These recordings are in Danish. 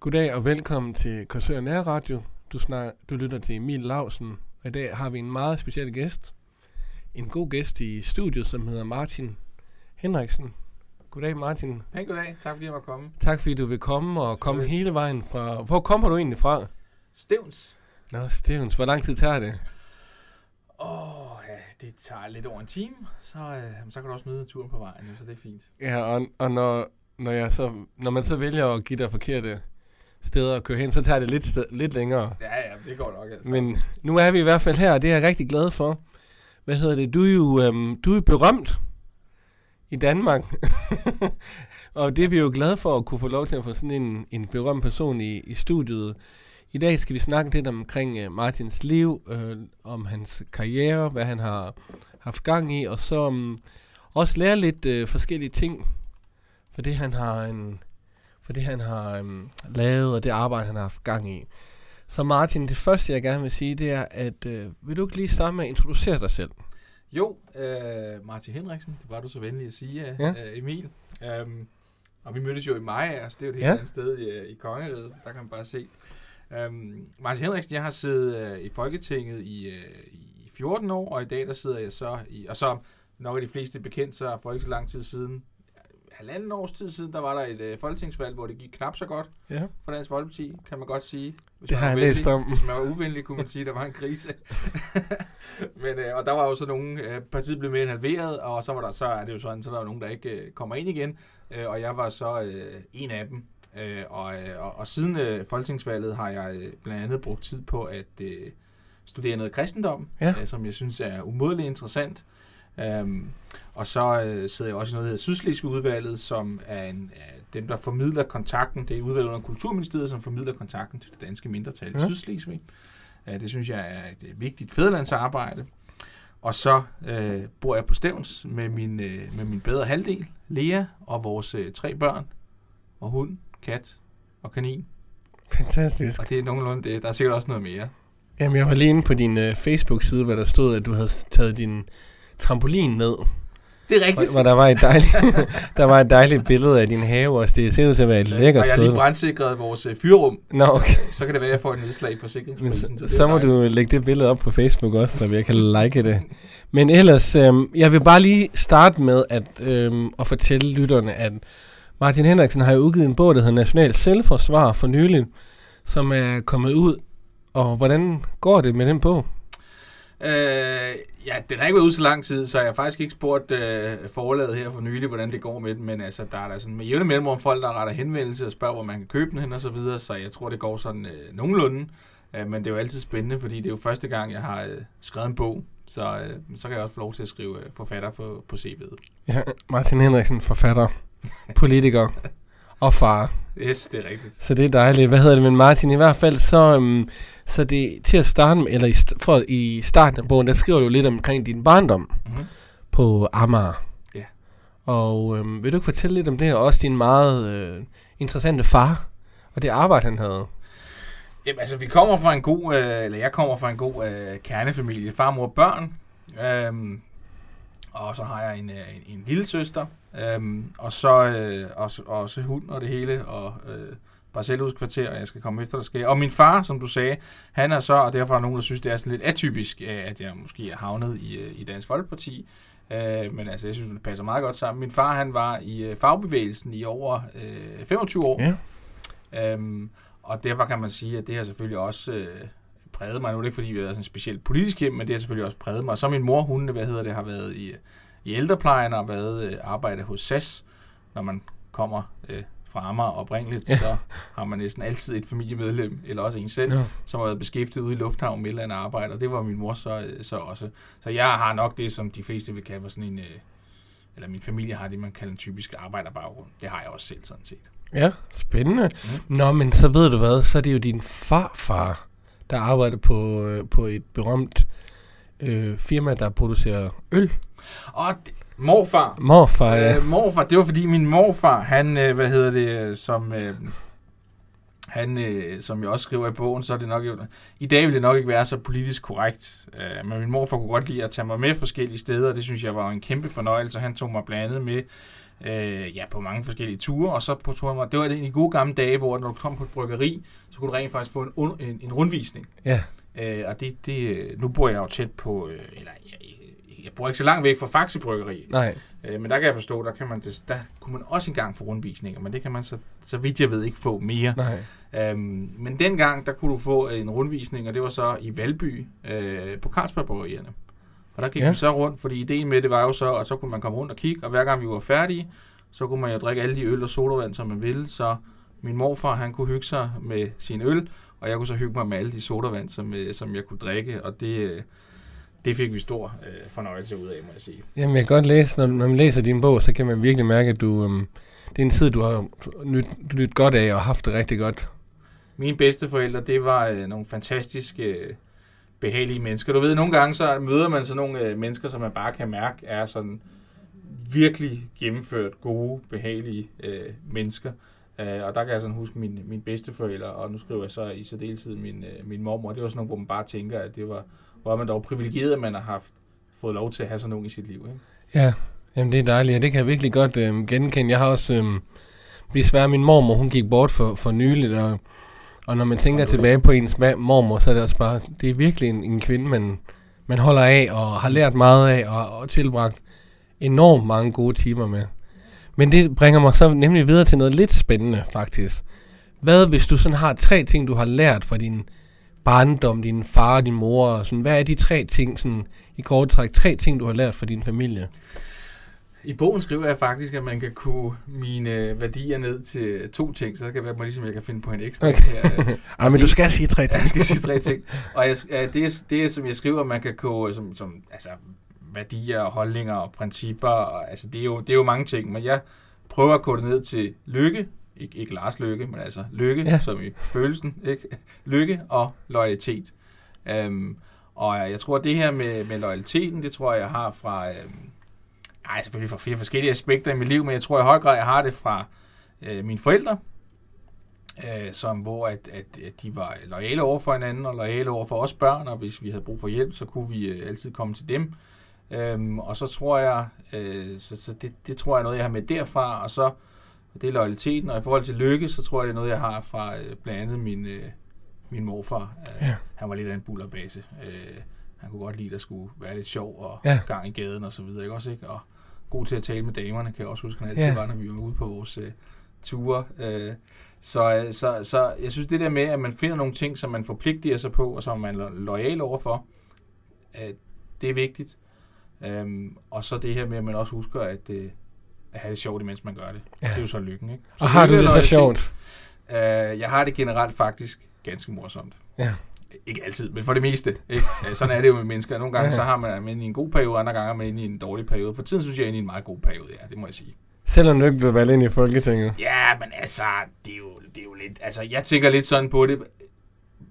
Goddag og velkommen til Korsør Nærradio. Du, snak, du lytter til Emil Lausen, og i dag har vi en meget speciel gæst. En god gæst i studiet, som hedder Martin Henriksen. Goddag Martin. Hej, goddag. Tak fordi jeg var kommet. Tak fordi du vil komme og komme hele vejen fra... Hvor kommer du egentlig fra? Stævns. Nå, Stevens. Hvor lang tid tager det? Åh, oh, ja, det tager lidt over en time, så, øh, så kan du også nyde turen på vejen, så det er fint. Ja, og, og når, når, jeg så, når man så vælger at give dig forkerte steder at køre hen, så tager det lidt, sted, lidt længere. Ja, ja, det går nok altså. Men nu er vi i hvert fald her, og det er jeg rigtig glad for. Hvad hedder det? Du er jo, øhm, du er berømt i Danmark. og det er vi jo glade for at kunne få lov til at få sådan en, en berømt person i, i studiet. I dag skal vi snakke lidt omkring uh, Martins liv, øh, om hans karriere, hvad han har haft gang i, og så um, også lære lidt uh, forskellige ting for det han har en, for det han har um, lavet og det arbejde han har haft gang i. Så Martin, det første jeg gerne vil sige, det er, at uh, vil du ikke lige starte med at introducere dig selv? Jo, øh, Martin Henriksen, det var du så venlig at sige, ja. øh, Emil. Um, og vi mødtes jo i maj, altså det er jo et helt Ja. andet sted i, i Kongeriget, der kan man bare se. Um, Martin Henriksen, jeg har siddet uh, i Folketinget i, uh, i 14 år, og i dag der sidder jeg så i, og så nok er de fleste bekendt, så for ikke så lang tid siden, halvanden års tid siden, der var der et uh, folketingsvalg, hvor det gik knap så godt Ja. for Dansk Folkeparti, kan man godt sige. Hvis Det har jeg læst om. Hvis man var uvenlig, kunne man sige, at der var en krise. Men, øh, og der var jo så nogle, øh, partiet blev mere end halveret, og så var der så er det jo sådan, så der var nogen, der ikke øh, kommer ind igen. Øh, og jeg var så øh, en af dem. Øh, og, øh, og, og siden øh, folketingsvalget har jeg øh, blandt andet brugt tid på at øh, studere noget kristendom, Ja. øh, som jeg synes er umådeligt interessant. Um, og så øh, sidder jeg også i noget, der hedder Sydslesvig-udvalget, som er en, er dem, der formidler kontakten. Det er udvalget under Kulturministeriet, som formidler kontakten til det danske mindretal i Ja. Sydslesvig. Uh, det synes jeg er et øh, vigtigt fædrelandsarbejde. Og så øh, bor jeg på Stævns med min, øh, med min bedre halvdel, Lea, og vores øh, tre børn, og hund, kat og kanin. Fantastisk. Og det er nogenlunde det. Der er sikkert også noget mere. Jamen, jeg var lige inde på din uh, Facebook-side, hvor der stod, at du havde taget din trampolin ned. Det er Hvor, rigtigt. hvor der, var et dejligt, der var et dejligt billede af din have også. Det ser ud til at være et lækkert og jeg har sted. lige brandsikret vores øh, fyrrum, Nå, okay. så kan det være, at jeg får et nedslag i Men forsikringsprisen. så, det er så må dejligt. du lægge det billede op på Facebook også, så jeg kan like det. Men ellers, øhm, jeg vil bare lige starte med at, øhm, at fortælle lytterne, at Martin Henriksen har jo udgivet en bog, der hedder National Selvforsvar for nylig, som er kommet ud. Og hvordan går det med den bog? Øh, ja, den har ikke været ude så lang tid, så jeg har faktisk ikke spurgt øh, forlaget her for nylig, hvordan det går med den, men altså, der er der sådan med jævne mellemrum folk, der retter henvendelse og spørger, hvor man kan købe den hen og så videre, så jeg tror, det går sådan øh, nogenlunde. Øh, men det er jo altid spændende, fordi det er jo første gang, jeg har øh, skrevet en bog, så, øh, så kan jeg også få lov til at skrive øh, forfatter på, på CV'et. Ja, Martin Henriksen, forfatter, politiker og far. Yes, det er rigtigt. Så det er dejligt. Hvad hedder det? Men Martin, i hvert fald så, øhm, så det til at starte med, eller i, st- for, i starten af bogen, der skriver du lidt omkring din barndom Mm-hmm. på Amager. Ja. Og øhm, vil du ikke fortælle lidt om det, og også din meget øh, interessante far, og det arbejde, han havde? Jamen, altså, vi kommer fra en god, øh, eller jeg kommer fra en god øh, kernefamilie. Far, mor, børn. Øhm, og så har jeg en, øh, en, en lille søster. Øhm, og så øh, også, også hund og det hele, og øh, parcelhuskvarter, og jeg skal komme efter, der skal. Og min far, som du sagde, han er så, og derfor er der nogen, der synes, det er sådan lidt atypisk, øh, at jeg måske er havnet i, øh, i Dansk Folkeparti. Øh, men altså, jeg synes, det passer meget godt sammen. Min far, han var i øh, fagbevægelsen i over øh, 25 år. Ja. Øhm, og derfor kan man sige, at det har selvfølgelig også øh, præget mig. Nu er det ikke, fordi vi har været sådan en specielt politisk hjem, men det har selvfølgelig også præget mig. Så min mor, hun hvad hedder det, har været i, i ældreplejen og været øh, arbejdet hos SAS. Når man kommer øh, fra Amager oprindeligt, Ja. ja. så har man næsten altid et familiemedlem, eller også en selv, Nå. som har været beskæftiget ude i lufthavnen med et eller andet arbejde, og det var min mor så, så også. Så jeg har nok det, som de fleste vil kalde for sådan en, øh, eller min familie har det, man kalder en typisk arbejderbaggrund. Det har jeg også selv sådan set. Ja, spændende. Mm. Nå, men så ved du hvad, så er det jo din farfar, der arbejder på, øh, på et berømt øh, firma, der producerer øl. Og d- morfar, Morfar, ja. Øh, morfar, det var fordi min morfar, han, øh, hvad hedder det, øh, som, øh, han, øh, som jeg også skriver i bogen, så er det nok, i dag vil det nok ikke være så politisk korrekt, øh, men min morfar kunne godt lide at tage mig med forskellige steder, og det synes jeg var en kæmpe fornøjelse. Han tog mig blandt andet med øh, ja, på mange forskellige ture, og så på turen var, det var i de gode gamle dage, hvor når du kom på et bryggeri, så kunne du rent faktisk få en, en, en rundvisning. Ja. Øh, og det, det, nu bor jeg jo tæt på, øh, eller jeg, jeg bor ikke så langt væk fra Faxe Bryggeri, Nej. øh, men der kan jeg forstå, der, kan man, der kunne man også engang få rundvisninger, men det kan man så, så vidt jeg ved ikke få mere. Nej. Øhm, men dengang, der kunne du få en rundvisning, og det var så i Valby øh, på Carlsberg Og der gik Ja. vi så rundt, fordi ideen med det var jo så, at så kunne man komme rundt og kigge, og hver gang vi var færdige, så kunne man jo drikke alle de øl og sodavand, som man ville. Så min morfar, han kunne hygge sig med sin øl, og jeg kunne så hygge mig med alle de sodavand, som, øh, som jeg kunne drikke, og det, øh, det fik vi stor øh, fornøjelse ud af, må jeg sige. Jamen, jeg kan godt læse, når, når man læser din bog, så kan man virkelig mærke, at du, øhm, det er en tid, du har nyt, nyt godt af og haft det rigtig godt. Mine bedsteforældre, det var øh, nogle fantastiske, øh, behagelige mennesker. Du ved, nogle gange så møder man sådan nogle øh, mennesker, som man bare kan mærke er sådan virkelig gennemført gode, behagelige øh, mennesker. Øh, og der kan jeg sådan huske mine, mine bedsteforældre, og nu skriver jeg så i særdeleshed min, øh, min mormor. Det var sådan nogle, hvor man bare tænker, at det var, hvor er man dog privilegeret, at man har haft fået lov til at have sådan nogen i sit liv. Ikke? Ja, jamen det er dejligt, og det kan jeg virkelig godt øhm, genkende. Jeg har også, øhm, desværre min mormor, hun gik bort for, for nyligt, og, og når man tænker er tilbage på ens mormor, så er det også bare, det er virkelig en, en kvinde, man, man holder af, og har lært meget af, og, og tilbragt enormt mange gode timer med. Men det bringer mig så nemlig videre til noget lidt spændende, faktisk. Hvad hvis du sådan har tre ting, du har lært fra din barndom, din far og din mor, og sådan, hvad er de tre ting, sådan, i kort træk, tre ting, du har lært fra din familie? I bogen skriver jeg faktisk, at man kan kunne mine værdier ned til to ting, så det kan være, ligesom jeg kan finde på en ekstra Okay. her. Ej, men du skal sige tre ting. Jeg skal sige tre ting. Og jeg, øh, det, er, det er, som jeg skriver, man kan gå som, som altså, værdier, og holdninger og principper. Og, altså, det, er jo, det er jo mange ting, men jeg prøver at gå det ned til lykke. Ikke, ikke Lars Lykke, men altså lykke, Ja. som i følelsen. Ikke? Lykke og loyalitet. Um, og jeg tror, at det her med, med loyaliteten, det tror jeg, jeg har fra... Um, ej, selvfølgelig fra flere forskellige aspekter i mit liv, men jeg tror i høj grad, jeg har det fra øh, mine forældre, øh, som, hvor at, at, at de var lojale over for hinanden og lojale over for os børn, og hvis vi havde brug for hjælp, så kunne vi øh, altid komme til dem. Øhm, og så tror jeg, øh, så, så det, det tror jeg er noget, jeg har med derfra, og så det er loyaliteten, og i forhold til lykke, så tror jeg, det er noget, jeg har fra øh, blandt andet min, øh, min morfar. Øh, Ja. Han var lidt af en bullerbase. Øh, han kunne godt lide, at der skulle være lidt sjov og Ja. gang i gaden og så videre, ikke også, ikke? Og god til at tale med damerne, kan jeg også huske, han altid Ja. var, når vi var ude på vores øh, ture. Øh, så, så, så jeg synes, det der med, at man finder nogle ting, som man forpligter sig på, og som man er lo- lojal overfor, øh, det er vigtigt. Øhm, og så det her med, at man også husker at, øh, at have det sjovt, imens man gør det. Ja. Ja. Det er jo så lykken, ikke? Så Og har du det og så sjovt? Øh, jeg har det generelt faktisk ganske morsomt. Ja. Ikke altid, men for det meste. Ikke? Øh, Sådan er det jo med mennesker. Nogle gange Ja. så har man man i en god periode, andre gange er man inde i en dårlig periode. For tiden synes jeg, jeg er inde i en meget god periode, ja, det må jeg sige. Selvom du ikke blev valgt ind i Folketinget. Ja, men altså, det er jo, det er jo lidt... Altså, jeg tænker lidt sådan på det.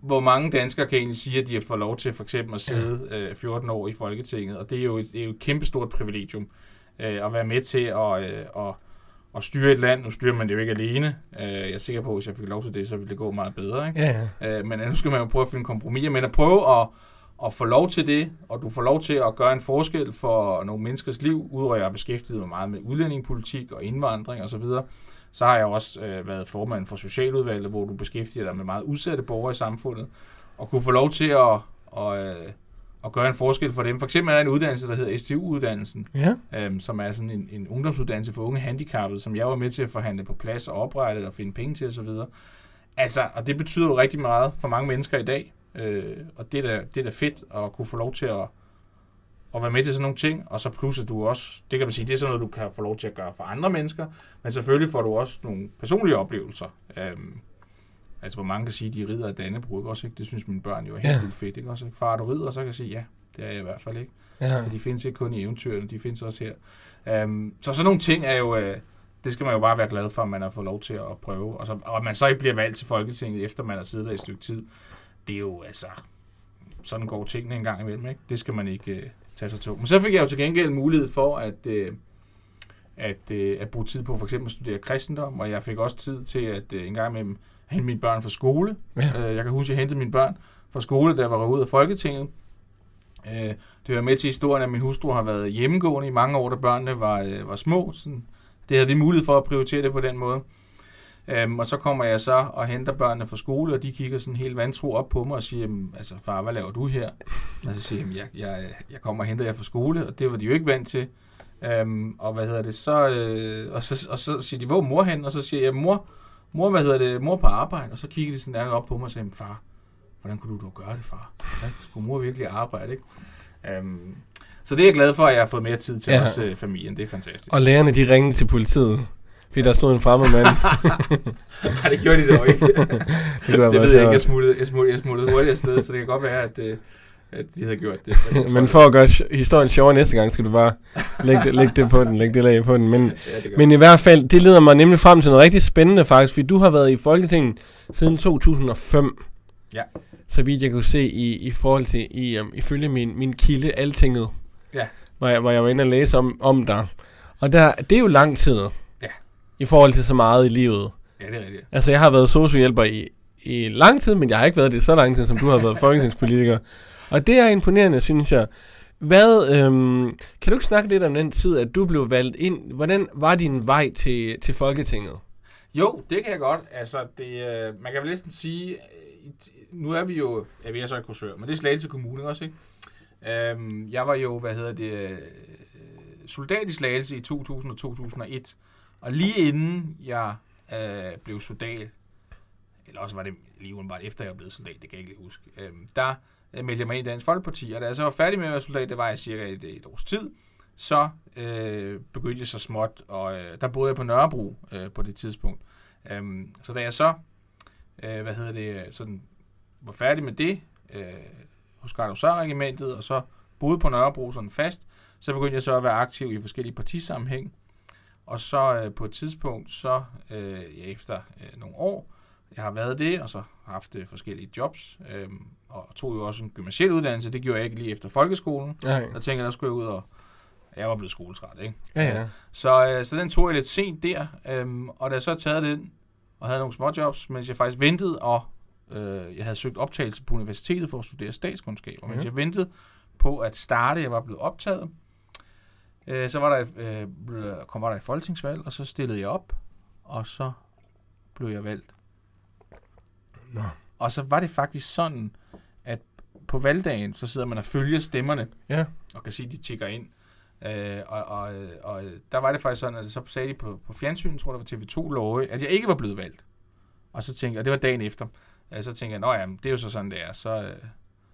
Hvor mange danskere kan egentlig sige, at de har fået lov til for eksempel at sidde øh, 14 år i Folketinget, og det er jo et, det er jo et kæmpestort privilegium øh, at være med til at, øh, at, at styre et land. Nu styrer man det jo ikke alene. Øh, jeg er sikker på, at hvis jeg fik lov til det, så ville det gå meget bedre. Ikke? Ja, ja. Øh, men nu skal man jo prøve at finde kompromiser, men at prøve at, at få lov til det, og du får lov til at gøre en forskel for nogle menneskers liv, udover at jeg har beskæftiget mig meget med udlændingepolitik og indvandring osv., så, så har jeg også øh, været formand for Socialudvalget, hvor du beskæftiger dig med meget udsatte borgere i samfundet, og kunne få lov til at, at, øh, at gøre en forskel for dem. For eksempel er der en uddannelse, der hedder STU-uddannelsen, Ja, øhm, som er sådan en, en ungdomsuddannelse for unge handicappede, som jeg var med til at forhandle på plads og oprette og finde penge til osv. Altså, og det betyder jo rigtig meget for mange mennesker i dag, øh, og det er, da, det er da fedt at kunne få lov til at, at være med til sådan nogle ting, og så plus at du også, det kan man sige, det er sådan noget, du kan få lov til at gøre for andre mennesker, men selvfølgelig får du også nogle personlige oplevelser. Øhm, altså, hvor mange kan sige, de rider af Dannebro, ikke også, ikke? Det synes mine børn jo er helt Ja. vildt fedt, ikke også? Ikke? Far, du rider, så kan jeg sige, ja, det er jeg i hvert fald ikke. ja. Og de findes ikke kun i eventyrene, de findes også her. Um, så sådan nogle ting er jo, uh, det skal man jo bare være glad for, at man har fået lov til at prøve. Og, så, og at man så ikke bliver valgt til Folketinget, efter man har siddet der i et stykke tid, det er jo altså, sådan går tingene en gang imellem, ikke? Det skal man ikke uh, tage sig til. Men så fik jeg jo til gengæld mulighed for at, uh, at, uh, at bruge tid på for eksempel at studere kristendom, og jeg fik også tid til at uh, en gang imellem hente mine børn fra skole. Ja. Uh, jeg kan huske, at jeg hentede mine børn fra skole, da jeg var ude af Folketinget. Uh, det hører med til historien, at min hustru har været hjemmegående i mange år, da børnene var, øh, var små. Sådan, det havde vi mulighed for at prioritere det på den måde. Øhm, og så kommer jeg så og henter børnene fra skole, og de kigger sådan helt vantro op på mig og siger, "Jamen, altså far, hvad laver du her? Og så siger jeg, "Jamen, jeg, jeg, jeg kommer og henter jer fra skole, og det var de jo ikke vant til. Øhm, og hvad hedder det, så, øh, og, så, og så siger de, hvor mor hen? Og så siger jeg, mor, mor, hvad hedder det, mor på arbejde. Og så kigger de sådan der op på mig og "Jamen, far, hvordan kunne du dog gøre det, far? Ja, skulle mor virkelig arbejde, ikke? Øhm, så det er jeg glad for, at jeg har fået mere tid til Ja. også øh, familien. Det er fantastisk. Og lærerne, de ringede til politiet, fordi der stod en fremmed mand. Nej, det gjorde de dog ikke. Det, det ved jeg ikke. Jeg smuttede, jeg smuttede, jeg smuttede hurtigt afsted, så det kan godt være, at, øh, at de havde gjort det. Men for at gøre historien sjovere næste gang, skal du bare lægge det, lægge det på den, lægge det lag på den. Men, Ja, men i hvert fald, det leder mig nemlig frem til noget rigtig spændende faktisk, fordi du har været i Folketinget siden 2005. Ja. Så vidt jeg kunne se i, i forhold til, i, um, ifølge min, min kilde, Altinget. Ja. Hvor jeg, hvor jeg var inde og læse om, om dig. Og der, det er jo lang tid. Ja. I forhold til så meget i livet. Ja, det er rigtigt. Altså, jeg har været sociohjælper i, i lang tid, men jeg har ikke været det så lang tid, som du har været folketingspolitiker. Og det er imponerende, synes jeg. Hvad, øhm, kan du ikke snakke lidt om den tid, at du blev valgt ind? Hvordan var din vej til, til Folketinget? Jo, det kan jeg godt. Altså, det, øh, man kan vel næsten sige, øh, nu er vi jo, ja, vi er så i Korsør, men det er Slagelse Kommune også, ikke? Øhm, jeg var jo, hvad hedder det, øh, soldat i Slagelse i 2000 og 2001. Og lige inden jeg øh, blev soldat, eller også var det lige umiddelbart efter jeg blev soldat, det kan jeg ikke lige huske, øh, der øh, meldte jeg mig ind i Dansk Folkeparti, og da jeg så var færdig med at være soldat, det var jeg cirka et, et års tid, så øh, begyndte jeg så småt, og øh, der boede jeg på Nørrebro øh, på det tidspunkt. Øhm, så da jeg så, øh, hvad hedder det, sådan var færdig med det, øh, hos Gardosar-regimentet, og så boede på Nørrebro sådan fast, så begyndte jeg så at være aktiv i forskellige partisammenhæng. Og så øh, på et tidspunkt, så øh, ja, efter øh, nogle år, jeg har været det, og så haft øh, forskellige jobs, øh, og tog jo også en gymnasiel uddannelse, det gjorde jeg ikke lige efter folkeskolen. Nej. Der tænkte jeg, der skulle jeg ud og, jeg var blevet skoletræt, ikke? Ja, ja. Så, øh, så den tog jeg lidt sent der, øhm, og da jeg så taget den, og havde nogle småjobs, mens jeg faktisk ventede, og øh, jeg havde søgt optagelse på universitetet for at studere statskundskab, og mens Mhm. jeg ventede på at starte, jeg var blevet optaget, øh, så var der, et, øh, kom var der et folketingsvalg, og så stillede jeg op, og så blev jeg valgt. Nå. Og så var det faktisk sådan, at på valgdagen, så sidder man og følger stemmerne, Ja. og kan sige, at de tigger ind. Øh, og, og, og der var det faktisk sådan, at så sagde de på, på fjernsynet, tror jeg det var TV2 Lorge, at jeg ikke var blevet valgt. Og så tænkte jeg, og det var dagen efter, øh, så tænkte jeg, nå ja, det er jo så sådan, det er. Så, øh,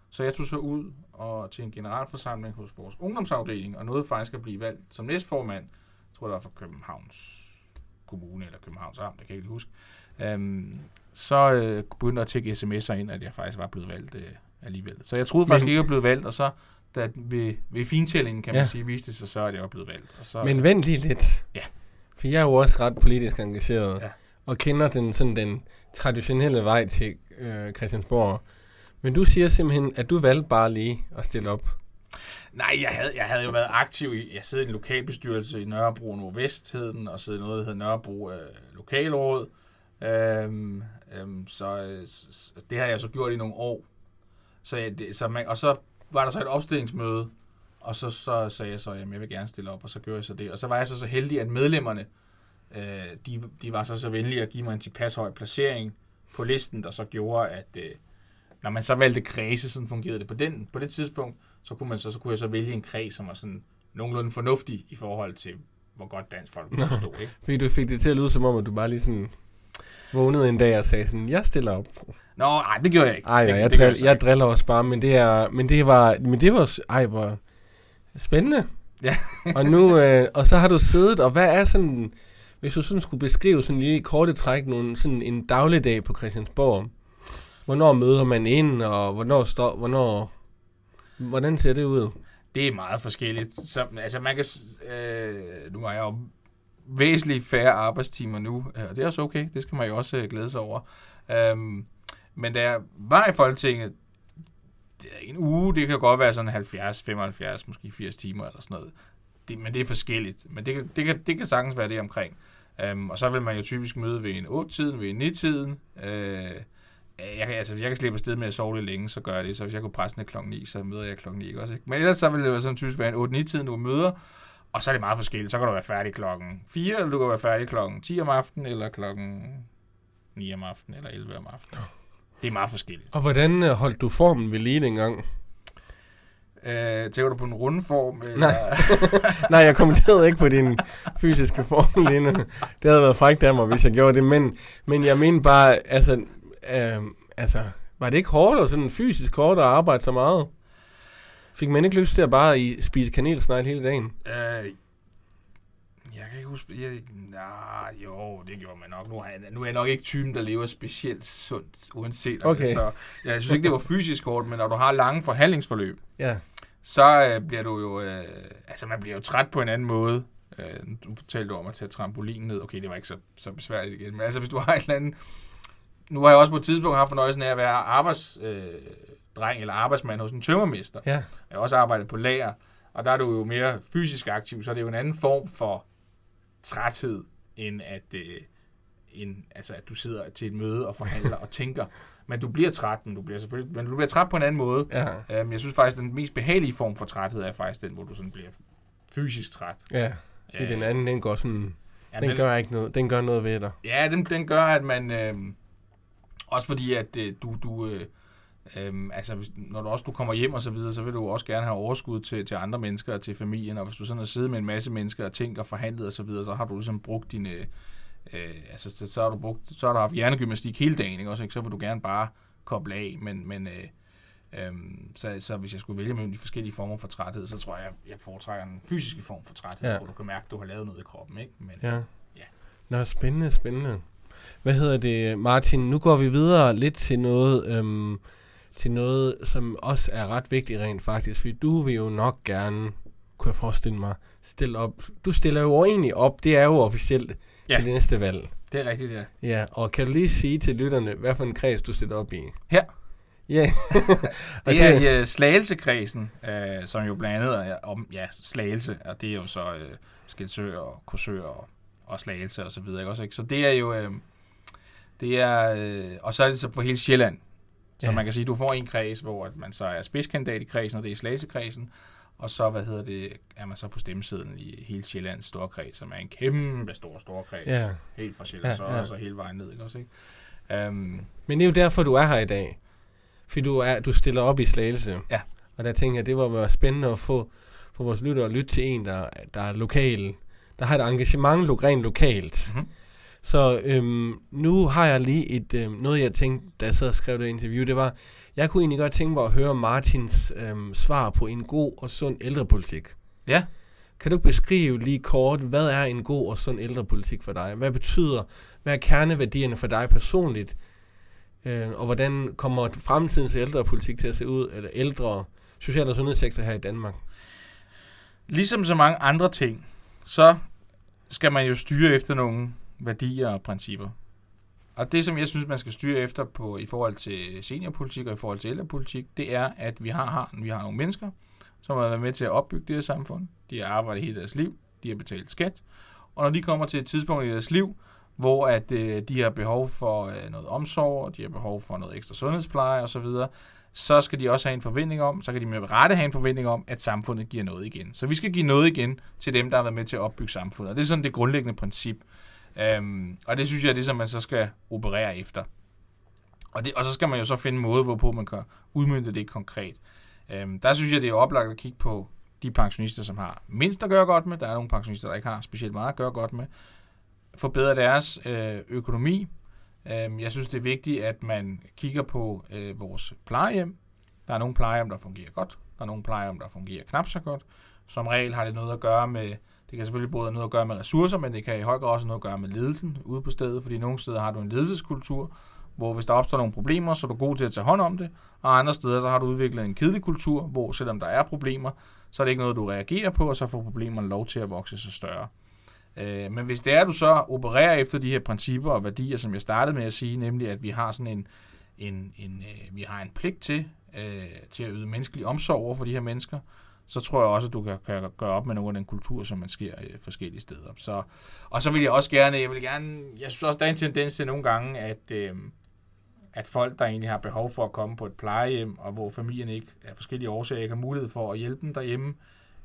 så jeg tog så ud og til en generalforsamling hos vores ungdomsafdeling, og nåede faktisk at blive valgt som næstformand. Jeg tror, det var fra Københavns Kommune eller Københavns Amt, det kan jeg ikke huske. Øhm, så øh, begyndte der at tække sms'er ind, at jeg faktisk var blevet valgt øh, alligevel. Så jeg troede faktisk Men- ikke, jeg blev valgt, og så da, ved, ved fintællingen, kan man Ja. sige, viste det sig så, at jeg var blevet valgt. Og så, Men vent lige lidt. Ja. For jeg er jo også ret politisk engageret. Ja. Og kender den, sådan den traditionelle vej til øh, Christiansborg. Men du siger simpelthen, at du valgte bare lige at stille op. Nej, jeg havde, jeg havde jo været aktiv i, jeg sidder i en lokalbestyrelse i Nørrebro Nordvest, hed den, og sidder i noget, der hedder Nørrebro øh, Lokalråd. Øhm, øhm, så, øh, s- s- det har jeg så gjort i nogle år. Så, jeg, det, så man, og så var der så et opstillingsmøde, og så, så sagde jeg så, at jeg vil gerne stille op, og så gjorde jeg så det. Og så var jeg så så heldig, at medlemmerne, øh, de, de var så så venlige at give mig en tilpas høj placering på listen, der så gjorde, at øh, når man så valgte kredse, sådan fungerede det på, den, på det tidspunkt, så kunne, man så, så kunne jeg så vælge en kreds, som var sådan nogenlunde fornuftig i forhold til, hvor godt dansk folk stod, ikke? Fordi du fik det til at lyde som om, at du bare lige sådan vågnede en dag og sagde sådan, jeg stiller op. Nå, nej, det gjorde jeg ikke. Ej, nej, jeg, det drill, jeg ikke. driller også bare, men det, er, men det var, men det var, ej, hvor spændende. Ja. og nu, øh, og så har du siddet, og hvad er sådan, hvis du sådan skulle beskrive sådan lige i korte træk, nogle, sådan en dagligdag på Christiansborg, hvornår møder man ind, og hvornår står, hvornår, hvordan ser det ud? Det er meget forskelligt. Så, altså, man kan... Øh, nu har jeg jo væsentligt færre arbejdstimer nu, øh, og det er også okay. Det skal man jo også øh, glæde sig over. Øhm, men da jeg var i Folketinget, det er en uge, det kan godt være sådan 70, 75, måske 80 timer eller sådan noget. Det, men det er forskelligt. Men det kan, det kan, det kan sagtens være det omkring. Øhm, og så vil man jo typisk møde ved en 8-tiden, ved en 9-tiden. Øh, jeg, kan, altså, hvis jeg kan slippe afsted med at sove lidt længe, så gør jeg det. Så hvis jeg kunne presse ned klokken 9, så møder jeg klokken 9, ikke også? Ikke? Men ellers så vil det være sådan typisk være en 8-9-tiden, du møder. Og så er det meget forskelligt. Så kan du være færdig klokken 4, eller du kan være færdig klokken 10 om aftenen, eller klokken 9 om aftenen, eller 11 om aftenen. Det er meget forskelligt. Og hvordan øh, holdt du formen ved lige dengang? Øh, tænker du på en runde form? Eller? Nej. Nej, jeg kommenterede ikke på din fysiske form lige nu. Det havde været frækt af mig, hvis jeg gjorde det. Men, men jeg mener bare, altså, øh, altså, var det ikke hårdt og sådan fysisk hårdt at arbejde så meget? Fik man ikke lyst til at bare i, spise kanelsnegl hele dagen? Øh, jeg kan ikke huske... Jeg, nej, jo, det gjorde man nok. Nu er, jeg, nu er jeg nok ikke typen, der lever specielt sundt, uanset. Okay. Det, så jeg synes ikke, det var fysisk hårdt, men når du har lange forhandlingsforløb, Ja. så øh, bliver du jo... Øh, altså, man bliver jo træt på en anden måde. Øh, du fortalte om at tage trampolinen ned. Okay, det var ikke så, så besværligt igen. Men altså, hvis du har et eller andet... Nu har jeg også på et tidspunkt haft fornøjelsen af at være arbejdsdreng øh, dreng eller arbejdsmand hos en tømmermester. Ja. Jeg har også arbejdet på lager, og der er du jo mere fysisk aktiv, så er det jo en anden form for træthed, end at, øh, end, altså, at du sidder til et møde og forhandler og tænker. Men du bliver træt, men du bliver selvfølgelig, men du bliver træt på en anden måde. Ja. Um, jeg synes faktisk, at den mest behagelige form for træthed er faktisk den, hvor du sådan bliver fysisk træt. Ja. Er den anden, den går sådan... Ja, Den gør ikke noget. Den gør noget ved dig. Ja, den, den gør, at man... Øh, også fordi, at øh, du... du øh, Øhm, altså, hvis, når du også du kommer hjem og så videre, så vil du også gerne have overskud til, til andre mennesker og til familien, og hvis du sådan har siddet med en masse mennesker og tænkt og forhandlet og så videre, så har du ligesom brugt dine, øh, altså, så, så, har du brugt, så har du haft hjernegymnastik hele dagen, ikke? Også, ikke? så vil du gerne bare koble af, men, men øh, øhm, så, så hvis jeg skulle vælge mellem de forskellige former for træthed, så tror jeg, jeg foretrækker den fysiske form for træthed, ja. hvor du kan mærke, at du har lavet noget i kroppen, ikke? Men, Ja. Ja. Nå, spændende, spændende. Hvad hedder det, Martin? Nu går vi videre lidt til noget, øhm, til noget, som også er ret vigtigt rent faktisk, fordi du vil jo nok gerne, kunne jeg forestille mig, stille op. Du stiller jo egentlig op, det er jo officielt ja. Til det næste valg. det er rigtigt, ja. Ja, og kan du lige sige til lytterne, hvad for en kreds du stiller op i? Her. Ja. Og Det er i uh, Slagelsekredsen, uh, som jo blandt andet er om ja, Slagelse, og det er jo så uh, Skelsø og Korsør og, og Slagelse og så videre, ikke også? Ikke? Så det er jo, uh, det er, uh, og så er det så på hele Sjælland. Så Ja. man kan sige, at du får en kreds, hvor at man så er spidskandidat i kredsen, og det er Slagelsekredsen, og så, hvad hedder det, er man så på stemmesedlen i hele Sjællands store kreds, som er en kæmpe stor, stor kreds. ja. Helt fra Sjælland, Ja, ja, og så hele vejen ned, ikke også? Ikke? Um, Men det er jo derfor, du er her i dag. Fordi du, er, du stiller op i Slagelse. Ja. Og der tænker jeg, det var være spændende at få for vores lyttere at lytte til en, der, der er lokal, der har et engagement lo, rent lokalt. Mhm. Så øhm, nu har jeg lige et, øhm, noget, jeg tænkte, da jeg sad og skrev det interview, det var, jeg kunne egentlig godt tænke mig at høre Martins øhm, svar på en god og sund ældrepolitik. ja, Kan du beskrive lige kort, hvad er en god og sund ældrepolitik for dig? Hvad betyder, hvad er kerneværdierne for dig personligt? Øh, og hvordan kommer fremtidens ældrepolitik til at se ud, eller ældre social- og sundhedssektor her i Danmark? Ligesom så mange andre ting, så skal man jo styre efter nogle værdier og principper. Og det, som jeg synes, man skal styre efter på, i forhold til seniorpolitik og i forhold til ældrepolitik, det er, at vi har, har, vi har nogle mennesker, som har været med til at opbygge det her samfund. De har arbejdet hele deres liv, de har betalt skat, og når de kommer til et tidspunkt i deres liv, hvor at øh, de har behov for øh, noget omsorg, og de har behov for noget ekstra sundhedspleje osv., så skal de også have en forventning om, så kan de med rette have en forventning om, at samfundet giver noget igen. Så vi skal give noget igen til dem, der har været med til at opbygge samfundet. Og det er sådan det grundlæggende princip. Øhm, og det synes jeg er det, som man så skal operere efter. Og, det, og så skal man jo så finde en måde, hvorpå man kan udmynde det konkret. Øhm, der synes jeg, det er oplagt at kigge på de pensionister, som har mindst at gøre godt med. Der er nogle pensionister, der ikke har specielt meget at gøre godt med. Forbedre deres øh, økonomi. Øhm, jeg synes, det er vigtigt, at man kigger på øh, vores plejehjem. Der er nogle plejehjem, der fungerer godt. Der er nogle plejehjem, der fungerer knap så godt. Som regel har det noget at gøre med, det kan selvfølgelig både have noget at gøre med ressourcer, men det kan i høj grad også have noget at gøre med ledelsen ude på stedet, fordi nogle steder har du en ledelseskultur, hvor hvis der opstår nogle problemer, så er du god til at tage hånd om det, og andre steder så har du udviklet en kedelig kultur, hvor selvom der er problemer, så er det ikke noget, du reagerer på, og så får problemerne lov til at vokse sig større. Øh, men hvis det er, at du så opererer efter de her principper og værdier, som jeg startede med at sige, nemlig at vi har sådan en, en, en øh, vi har en pligt til, øh, til at yde menneskelig omsorg over for de her mennesker, så tror jeg også, at du kan, kan gøre op med nogle af den kultur, som man sker øh, forskellige steder. Så, og så vil jeg også gerne, jeg vil gerne, jeg synes også, der er en tendens til nogle gange, at, øh, at folk, der egentlig har behov for at komme på et plejehjem, og hvor familien ikke af forskellige årsager ikke har mulighed for at hjælpe dem derhjemme,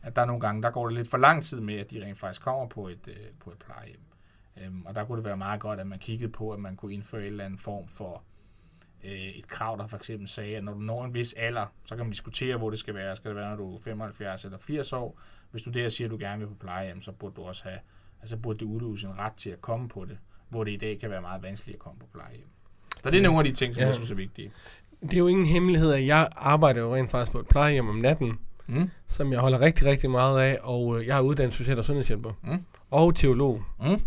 at der er nogle gange, der går det lidt for lang tid med, at de rent faktisk kommer på et, øh, på et plejehjem. Øhm, og der kunne det være meget godt, at man kiggede på, at man kunne indføre en eller anden form for øh, et krav, der for eksempel sagde, at når du når en vis alder, så kan man diskutere, hvor det skal være. Skal det være, når du er 75 eller 80 år? Hvis du der siger, at du gerne vil på plejehjem, så burde du også have, altså burde det udløse en ret til at komme på det, hvor det i dag kan være meget vanskeligt at komme på plejehjem. Så det er nogle af de ting, som Ja. jeg synes er vigtige. Det er jo ingen hemmelighed, at jeg arbejder jo rent faktisk på et plejehjem om natten, Mm. som jeg holder rigtig, rigtig meget af, og øh, jeg er uddannet social- og sundhedshjælper. Mm. Og teolog. Mm.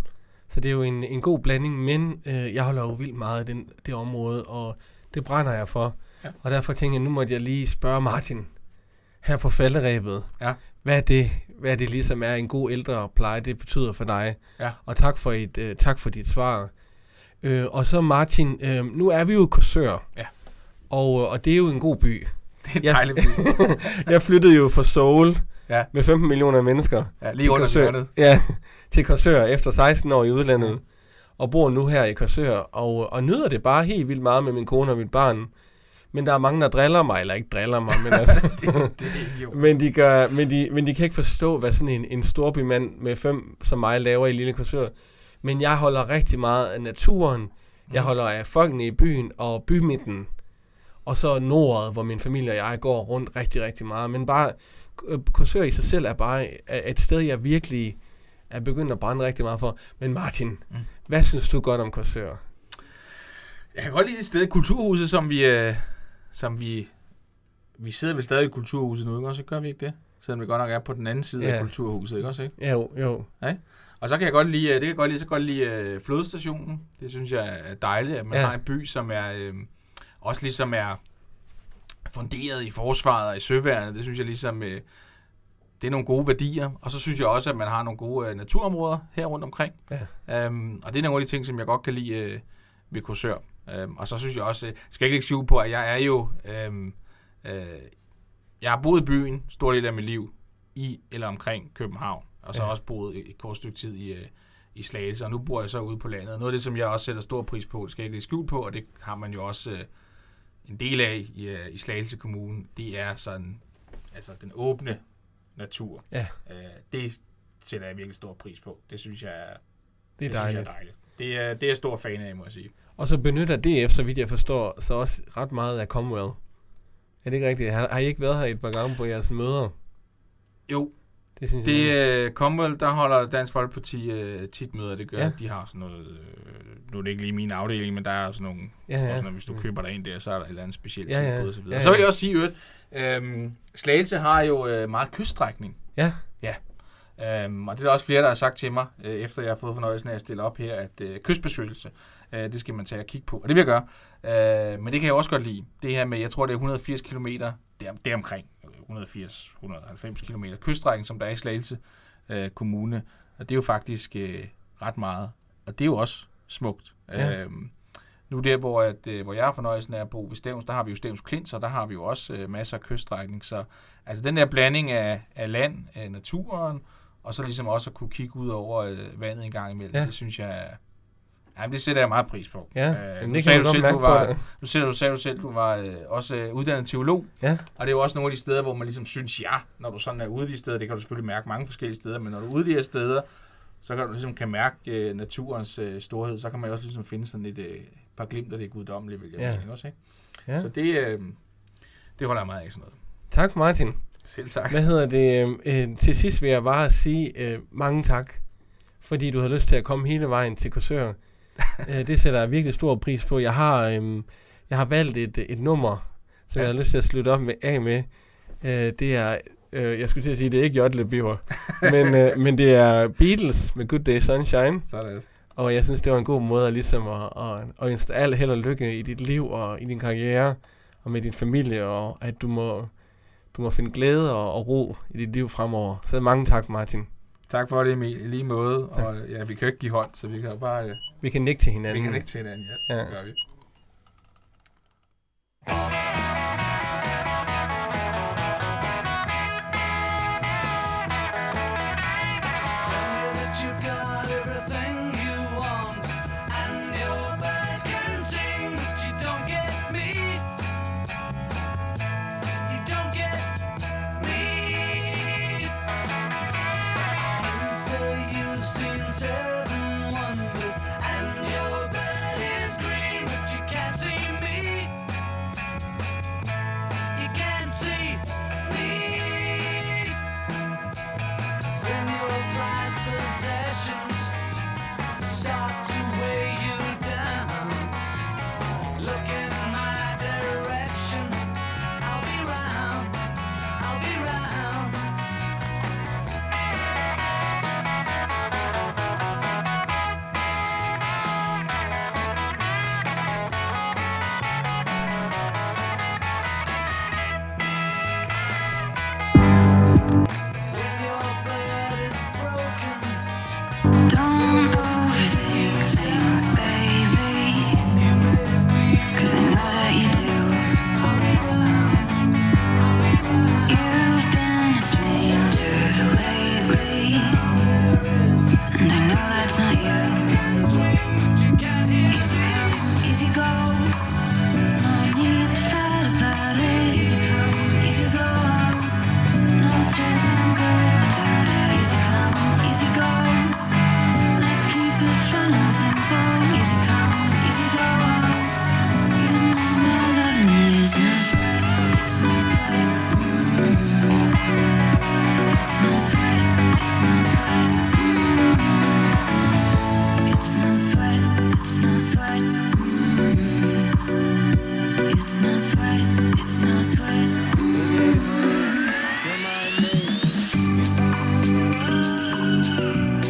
Så det er jo en, en god blanding, men øh, jeg holder jo vildt meget af den, det område, og det brænder jeg for. Ja. Og derfor tænker jeg, nu måtte jeg lige spørge Martin, her på falderæbet, Ja. hvad er det, hvad er det ligesom er en god ældrepleje, det betyder for dig. Ja. Og tak for, et, øh, tak for dit svar. Øh, og så Martin, øh, nu er vi jo i Korsør, Ja. og, øh, og det er jo en god by. Det er Ja. dejligt. Jeg flyttede jo fra Seoul Ja. med 15 millioner mennesker ja, lige under Korsør. Ja, til Korsør efter 16 år i udlandet. Og bor nu her i Korsør, og, og nyder det bare helt vildt meget med min kone og mit barn. Men der er mange, der driller mig, eller ikke driller mig, men, altså, Det, det jo. men, de gør, men, de, men de kan ikke forstå, hvad sådan en, en storbymand med fem som mig laver i lille Korsør. Men jeg holder rigtig meget af naturen. Jeg Mm. holder af folkene i byen og bymidten. Og så Nordet, hvor min familie og jeg går rundt rigtig, rigtig meget. Men bare, Korsør i sig selv er bare et sted, jeg virkelig er begyndt at brænde rigtig meget for. Men Martin, Mm. hvad synes du godt om Korsør? Jeg kan godt lide det sted, Kulturhuset, som vi, øh, som vi, vi sidder vel stadig i Kulturhuset nu, ikke også? Gør vi ikke det? Selvom vi godt nok er på den anden side Ja. af Kulturhuset, ikke også? Ikke? Ja, Jo, jo. Og så kan jeg godt lide, øh, det kan jeg godt lide, så godt lide øh, flodstationen. Det synes jeg er dejligt, at man ja. Ja. har en by, som er øh, også ligesom er funderet i forsvaret og i søværnet. Det synes jeg ligesom, øh, det er nogle gode værdier. Og så synes jeg også, at man har nogle gode øh, naturområder her rundt omkring. Ja. Øhm, og det er nogle af de ting, som jeg godt kan lide øh, ved Korsør. Øhm, og så synes jeg også, øh, skal jeg ikke lægge skjul på, at jeg er jo, øhm, øh, jeg har boet i byen stor del af mit liv i eller omkring København. Og så Ja. også boet et kort stykke tid i, øh, i Slagelse, og nu bor jeg så ude på landet. Noget af det, som jeg også sætter stor pris på, det skal jeg ikke lægge skjul på, og det har man jo også øh, en del af i, øh, i Slagelse Kommune, det er sådan, altså den åbne natur. Ja. Øh, det sætter jeg virkelig stor pris på. Det synes jeg er, Det er det Synes dejligt. jeg er dejligt. Det er, det er jeg stor fan af, må jeg sige. Og så benytter DF, så vidt jeg forstår, så også ret meget af Commonwealth. Er det ikke rigtigt? Har, har I ikke været her et par gange på jeres møder? Jo, Det synes det jeg. er uh, Commonwealth, der holder Dansk Folkeparti uh, tit møder. Det gør, ja. Ja. de har sådan noget, uh, nu er det ikke lige min afdeling, men der er sådan nogle, Ja, ja, ja. sådan, at hvis du køber dig ind der, så er der et eller andet specielt Ja, ja. tilbud og så videre. Ja, Så vil ja. jeg også sige, at øhm, Slagelse har jo uh, meget kyststrækning. Ja. Ja. Øhm, og det er der også flere, der har sagt til mig, øh, efter jeg har fået fornøjelsen af at stille op her, at øh, kystbeskyttelse, øh, det skal man tage og kigge på. Og det vil jeg gøre. Øh, men det kan jeg også godt lide. Det her med, jeg tror det er 180 km, det er, det er omkring 180-190 km kyststrækning, som der er i Slagelse øh, Kommune. Og det er jo faktisk øh, ret meget. Og det er jo også smukt. Ja. Øhm, nu der, hvor, at, øh, hvor jeg har fornøjelsen af at bo ved Stævns, der har vi jo Stævns Klint, og der har vi jo også øh, masser af kyststrækning. Så altså den der blanding af, af land, af naturen, og så ligesom også at kunne kigge ud over øh, vandet en gang imellem. Ja. det synes jeg er... Jamen, det sætter jeg meget pris på. Ja, Øh, nu sagde du selv, du var, nu sagde du, sagde du selv, du var øh, også øh, uddannet teolog, Ja. og det er jo også nogle af de steder, hvor man ligesom synes, ja, når du sådan er ude de steder, det kan du selvfølgelig mærke mange forskellige steder, men når du er ude de her steder, så kan du ligesom kan mærke øh, naturens øh, storhed, så kan man jo også ligesom finde sådan et øh, par glimt af det guddommelige, vil jeg Ja. mene også, ikke? Ja. Så det, øh, det holder jeg meget af sådan noget. Tak Martin. Selv tak. Hvad hedder det? Øh, øh, til sidst vil jeg bare sige øh, mange tak, fordi du har lyst til at komme hele vejen til Korsør. øh, det sætter jeg virkelig stor pris på. Jeg har, øh, jeg har valgt et, et nummer, som Ja. jeg har lyst til at slutte op med, af med. Øh, det er, øh, jeg skulle til at sige, det er ikke Jotle Biver, men, øh, men det er Beatles med Good Day Sunshine. Sådan. Og jeg synes, det var en god måde at, ligesom at, at, at ønske al held og lykke i dit liv og i din karriere og med din familie, og at du må, du må finde glæde og, og ro i dit liv fremover. Så mange tak, Martin. Tak for det, Emil. I lige måde. Tak. Og ja, vi kan ikke give hånd, så vi kan bare... Øh, vi kan nikke til hinanden. Vi kan nikke til hinanden, ja. ja. Det gør vi.